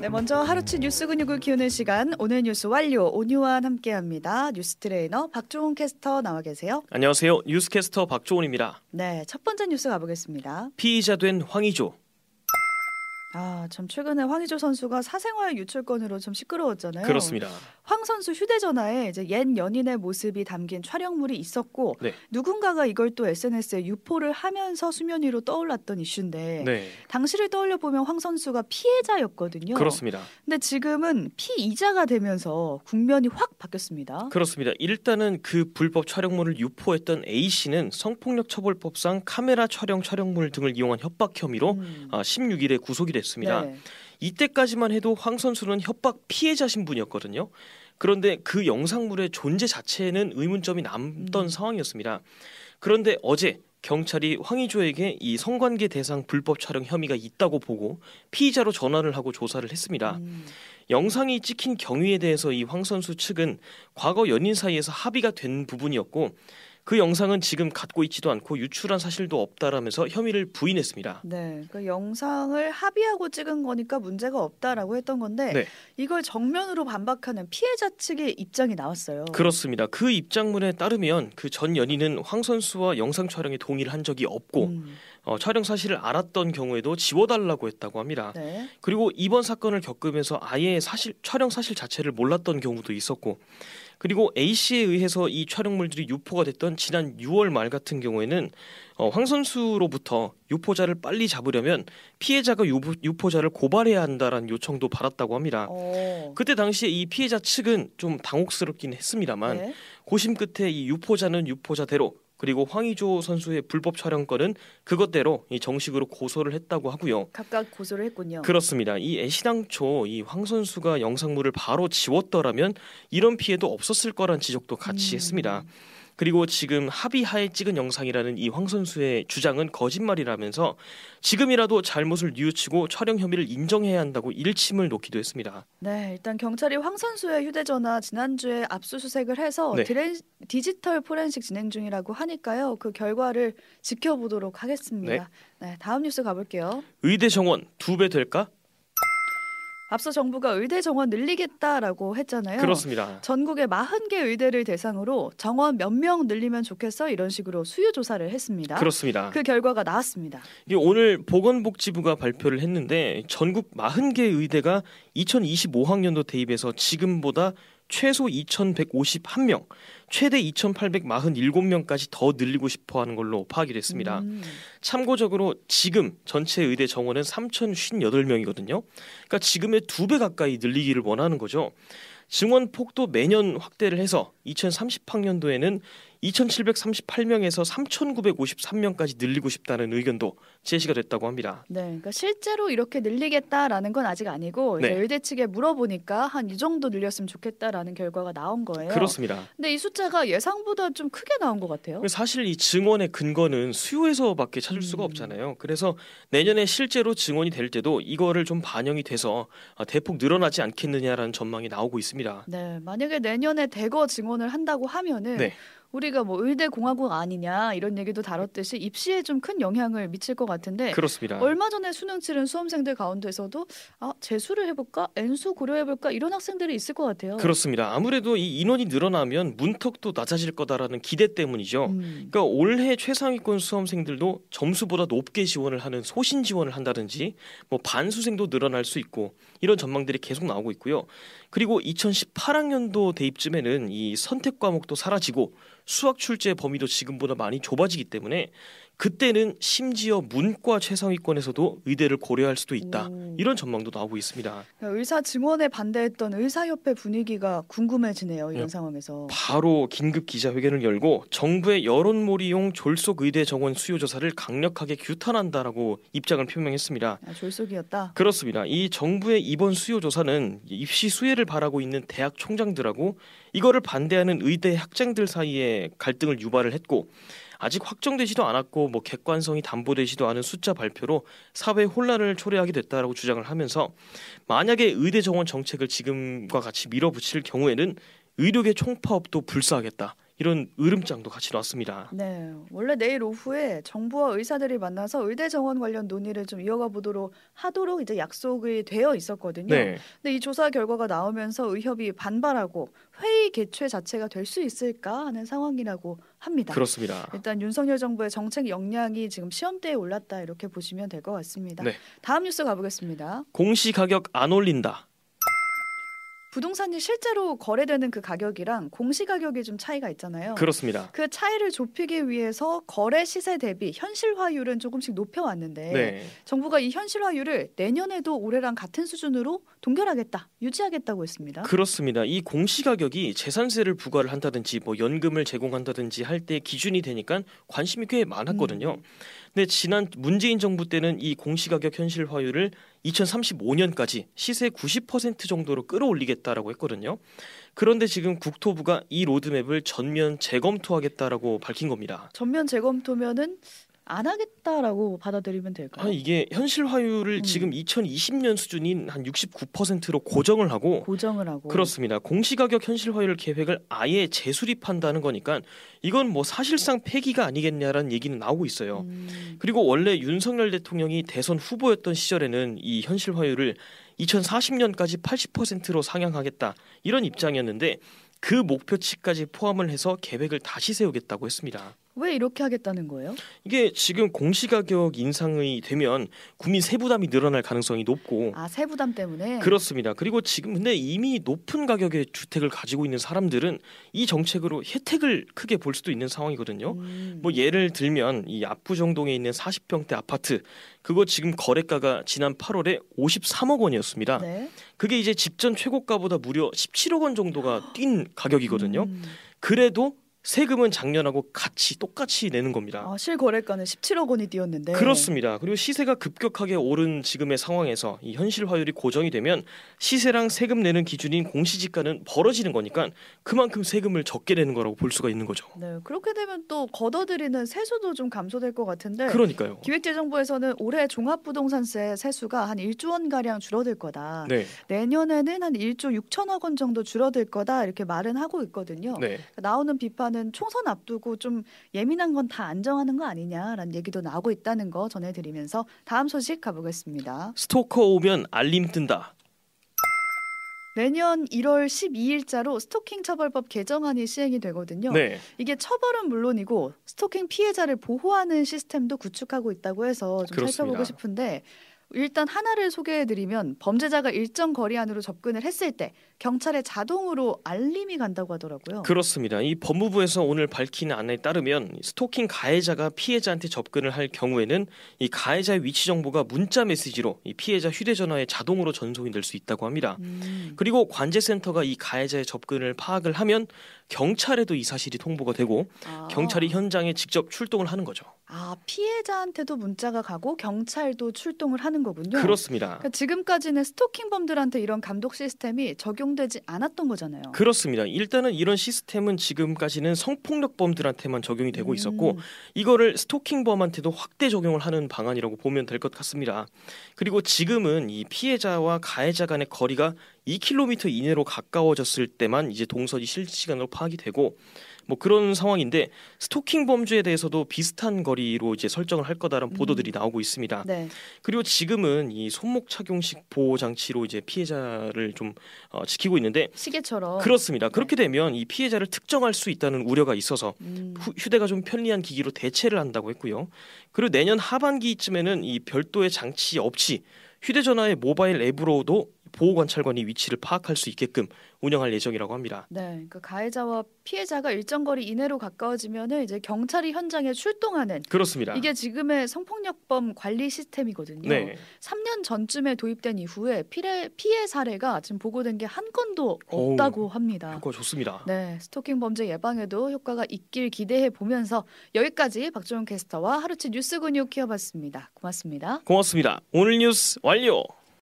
네, 먼저 하루치 뉴스 근육을 키우는 시간 오늘 뉴스 완료 오뉴완 함께합니다. 뉴스 트레이너 박종훈 캐스터 나와 계세요. 안녕하세요. 뉴스 캐스터 박종훈입니다. 네, 첫 번째 뉴스 가보겠습니다. 피의자 된 황의조. 아, 참 최근에 황의조 선수가 사생활 유출 건으로 좀 시끄러웠잖아요. 그렇습니다. 황 선수 휴대전화에 이제 옛 연인의 모습이 담긴 촬영물이 있었고 네. 누군가가 이걸 또 SNS에 유포를 하면서 수면 위로 떠올랐던 이슈인데 네. 당시를 떠올려 보면 황 선수가 피해자였거든요. 그렇습니다. 근데 지금은 피의자가 되면서 국면이 확 바뀌었습니다. 그렇습니다. 일단은 그 불법 촬영물을 유포했던 A 씨는 성폭력 처벌법상 카메라 촬영 촬영물 등을 이용한 협박 혐의로 음. 아, 16일에 구속이 됐습니다. 네. 이때까지만 해도 황 선수는 협박 피해자 신분이었거든요. 그런데 그 영상물의 존재 자체에는 의문점이 남던 음. 상황이었습니다. 그런데 어제 경찰이 황의조에게 이 성관계 대상 불법 촬영 혐의가 있다고 보고 피의자로 전화를 하고 조사를 했습니다. 음. 영상이 찍힌 경위에 대해서 이 황 선수 측은 과거 연인 사이에서 합의가 된 부분이었고 그 영상은 지금 갖고 있지도 않고 유출한 사실도 없다라면서 혐의를 부인했습니다. 네, 그 영상을 합의하고 찍은 거니까 문제가 없다라고 했던 건데 네. 이걸 정면으로 반박하는 피해자 측의 입장이 나왔어요. 그렇습니다. 그 입장문에 따르면 그 전 연인은 황 선수와 영상 촬영에 동의를 한 적이 없고 음, 어, 촬영 사실을 알았던 경우에도 지워달라고 했다고 합니다. 네. 그리고 이번 사건을 겪으면서 아예 사실 촬영 사실 자체를 몰랐던 경우도 있었고 그리고 A 씨에 의해서 이 촬영물들이 유포가 됐던 지난 6월 말 같은 경우에는 어, 황 선수로부터 유포자를 빨리 잡으려면 피해자가 유포, 유포자를 고발해야 한다라는 요청도 받았다고 합니다. 어, 그때 당시에 이 피해자 측은 좀 당혹스럽긴 했습니다만 네. 고심 끝에 이 유포자는 유포자대로 그리고 황의조 선수의 불법 촬영건은 그것대로 이 정식으로 고소를 했다고 하고요. 각각 고소를 했군요. 그렇습니다. 이 애시당초 이 황 선수가 영상물을 바로 지웠더라면 이런 피해도 없었을 거란 지적도 같이 음. 했습니다. 그리고 지금 합의하에 찍은 영상이라는 이 황 선수의 주장은 거짓말이라면서 지금이라도 잘못을 뉘우치고 촬영 혐의를 인정해야 한다고 일침을 놓기도 했습니다. 네, 일단 경찰이 황 선수의 휴대전화 지난주에 압수수색을 해서 네. 디렌, 디지털 포렌식 진행 중이라고 하니까요. 그 결과를 지켜보도록 하겠습니다. 네, 다음 뉴스 가볼게요. 의대 정원 두 배 될까? 앞서 정부가 의대 정원 늘리겠다라고 했잖아요. 그렇습니다. 전국의 40개 의대를 대상으로 정원 몇 명 늘리면 좋겠어 이런 식으로 수요 조사를 했습니다. 그렇습니다. 그 결과가 나왔습니다. 이게 오늘 보건복지부가 발표를 했는데 전국 40개 의대가 2025학년도 대입에서 지금보다 최소 2,151명, 최대 2,847명까지 더 늘리고 싶어 하는 걸로 파악이 됐습니다. 음, 참고적으로 지금 전체 의대 정원은 3,058명이거든요. 그러니까 지금의 두 배 가까이 늘리기를 원하는 거죠. 증원 폭도 매년 확대를 해서 2030학년도에는 2,738명에서 3,953명까지 늘리고 싶다는 의견도 제시가 됐다고 합니다. 네, 그러니까 실제로 이렇게 늘리겠다라는 건 아직 아니고 네. 의대 측에 물어보니까 한 이 정도 늘렸으면 좋겠다라는 결과가 나온 거예요. 그렇습니다. 근데 이 숫자가 예상보다 좀 크게 나온 것 같아요. 사실 이 증원의 근거는 수요에서밖에 찾을 수가 음. 없잖아요. 그래서 내년에 실제로 증원이 될 때도 이거를 좀 반영이 돼서 아, 대폭 늘어나지 않겠느냐라는 전망이 나오고 있습니다. 네, 만약에 내년에 대거 증원을 한다고 하면은 네. 우리가 뭐 의대 공화국 아니냐 이런 얘기도 다뤘듯이 입시에 좀 큰 영향을 미칠 것 같은데 그렇습니다. 얼마 전에 수능 치른 수험생들 가운데서도 아 재수를 해볼까 N수 고려해볼까 이런 학생들이 있을 것 같아요. 그렇습니다. 아무래도 이 인원이 늘어나면 문턱도 낮아질 거다라는 기대 때문이죠. 음, 그러니까 올해 최상위권 수험생들도 점수보다 높게 지원을 하는 소신 지원을 한다든지 뭐 반수생도 늘어날 수 있고 이런 전망들이 계속 나오고 있고요. 그리고 2018학년도 대입쯤에는 이 선택 과목도 사라지고 수학 출제 범위도 지금보다 많이 좁아지기 때문에 그때는 심지어 문과 최상위권에서도 의대를 고려할 수도 있다. 오. 이런 전망도 나오고 있습니다. 그러니까 의사 증원에 반대했던 의사협회 분위기가 궁금해지네요 이런 네. 상황에서. 바로 긴급 기자회견을 열고 정부의 여론몰이용 졸속 의대 정원 수요 조사를 강력하게 규탄한다라고 입장을 표명했습니다. 아, 졸속이었다. 그렇습니다. 이 정부의 이번 수요 조사는 입시 수혜를 바라고 있는 대학 총장들하고 이거를 반대하는 의대 학생들 사이에 갈등을 유발을 했고 아직 확정되지도 않았고 뭐 객관성이 담보되지도 않은 숫자 발표로 사회 혼란을 초래하게 됐다라고 주장을 하면서 만약에 의대 정원 정책을 지금과 같이 밀어붙일 경우에는 의료계 총파업도 불사하겠다 이런 으름장도 같이 나왔습니다. 네, 원래 내일 오후에 정부와 의사들이 만나서 의대 정원 관련 논의를 좀 이어가 보도록 하도록 이제 약속이 되어 있었거든요. 네. 근데 이 조사 결과가 나오면서 의협이 반발하고 회의 개최 자체가 될 수 있을까 하는 상황이라고 합니다. 그렇습니다. 일단 윤석열 정부의 정책 역량이 지금 시험대에 올랐다 이렇게 보시면 될 것 같습니다. 네. 다음 뉴스 가보겠습니다. 공시 가격 안 올린다. 부동산이 실제로 거래되는 그 가격이랑 공시 가격이 좀 차이가 있잖아요. 그렇습니다. 그 차이를 좁히기 위해서 거래 시세 대비 현실화율은 조금씩 높여왔는데 네. 정부가 이 현실화율을 내년에도 올해랑 같은 수준으로 동결하겠다, 유지하겠다고 했습니다. 그렇습니다. 이 공시 가격이 재산세를 부과를 한다든지 뭐 연금을 제공한다든지 할 때 기준이 되니까 관심이 꽤 많았거든요. 음. 근데 지난 문재인 정부 때는 이 공시 가격 현실화율을 2035년까지 시세 90% 정도로 끌어올리겠다라고 했거든요. 그런데 지금 국토부가 이 로드맵을 전면 재검토하겠다라고 밝힌 겁니다. 전면 재검토면은 안 하겠다라고 받아들이면 될까요? 아, 이게 현실화율을 음. 지금 2020년 수준인 한 69%로 고정을 하고 고정을 하고 그렇습니다. 공시가격 현실화율 계획을 아예 재수립한다는 거니까 이건 뭐 사실상 폐기가 아니겠냐라는 얘기는 나오고 있어요. 음, 그리고 원래 윤석열 대통령이 대선 후보였던 시절에는 이 현실화율을 2040년까지 80%로 상향하겠다 이런 입장이었는데 그 목표치까지 포함을 해서 계획을 다시 세우겠다고 했습니다. 왜 이렇게 하겠다는 거예요? 이게 지금 공시가격 인상이 되면 국민 세부담이 늘어날 가능성이 높고 아 세부담 때문에 그렇습니다. 그리고 지금 근데 이미 높은 가격의 주택을 가지고 있는 사람들은 이 정책으로 혜택을 크게 볼 수도 있는 상황이거든요. 음, 뭐 예를 들면 이 압구정동에 있는 40평대 아파트 그거 지금 거래가가 지난 8월에 53억 원이었습니다. 네. 그게 이제 직전 최고가보다 무려 17억 원 정도가 뛴 가격이거든요. 음, 그래도 세금은 작년하고 같이 똑같이 내는 겁니다. 아, 실거래가는 17억 원이 뛰었는데 그렇습니다. 그리고 시세가 급격하게 오른 지금의 상황에서 이 현실 화율이 고정이 되면 시세랑 세금 내는 기준인 공시지가는 벌어지는 거니까 그만큼 세금을 적게 내는 거라고 볼 수가 있는 거죠. 네, 그렇게 되면 또 걷어들이는 세수도 좀 감소될 것 같은데 그러니까요. 기획재정부에서는 올해 종합부동산세 세수가 한 1조 원 가량 줄어들 거다. 네, 내년에는 한 1조 6천억 원 정도 줄어들 거다 이렇게 말은 하고 있거든요. 네. 나오는 비판 은 총선 앞두고 좀 예민한 건 다 안정하는 거 아니냐라는 얘기도 나오고 있다는 거 전해드리면서 다음 소식 가보겠습니다. 스토커 오면 알림 뜬다. 내년 1월 12일자로 스토킹 처벌법 개정안이 시행이 되거든요. 네, 이게 처벌은 물론이고 스토킹 피해자를 보호하는 시스템도 구축하고 있다고 해서 좀 그렇습니다. 살펴보고 싶은데 일단 하나를 소개해드리면 범죄자가 일정 거리 안으로 접근을 했을 때 경찰에 자동으로 알림이 간다고 하더라고요. 그렇습니다. 이 법무부에서 오늘 밝힌 안에 따르면 스토킹 가해자가 피해자한테 접근을 할 경우에는 이 가해자의 위치 정보가 문자 메시지로 이 피해자 휴대전화에 자동으로 전송이 될 수 있다고 합니다. 음, 그리고 관제센터가 이 가해자의 접근을 파악을 하면 경찰에도 이 사실이 통보가 되고 아. 경찰이 현장에 직접 출동을 하는 거죠. 아 피해자한테도 문자가 가고 경찰도 출동을 하는 거군요. 그렇습니다. 그러니까 지금까지는 스토킹범들한테 이런 감독 시스템이 적용되지 않았던 거잖아요. 그렇습니다. 일단은 이런 시스템은 지금까지는 성폭력범들한테만 적용이 되고 있었고 음, 이거를 스토킹범한테도 확대 적용을 하는 방안이라고 보면 될 것 같습니다. 그리고 지금은 이 피해자와 가해자 간의 거리가 2km 이내로 가까워졌을 때만 이제 동선이 실시간으로 파악이 되고 뭐 그런 상황인데 스토킹 범죄에 대해서도 비슷한 거리로 이제 설정을 할 거다라는 음. 보도들이 나오고 있습니다. 네. 그리고 지금은 이 손목 착용식 보호 장치로 이제 피해자를 좀 어, 지키고 있는데 시계처럼. 그렇습니다. 그렇게 되면 이 피해자를 특정할 수 있다는 우려가 있어서 음, 후- 휴대가 좀 편리한 기기로 대체를 한다고 했고요. 그리고 내년 하반기쯤에는 이 별도의 장치 없이 휴대전화의 모바일 앱으로도 보호관찰관이 위치를 파악할 수 있게끔 운영할 예정이라고 합니다. 네, 그 가해자와 피해자가 일정 거리 이내로 가까워지면은 이제 경찰이 현장에 출동하는 그렇습니다. 이게 지금의 성폭력범 관리 시스템이거든요. 네, 3년 전쯤에 도입된 이후에 피해 피해 사례가 지금 보고된 게 한 건도 없다고 합니다. 효과 좋습니다. 네, 스토킹 범죄 예방에도 효과가 있길 기대해 보면서 여기까지 박종훈 캐스터와 하루치 뉴스 근육 키워봤습니다. 고맙습니다. 고맙습니다. 오늘 뉴스 완료.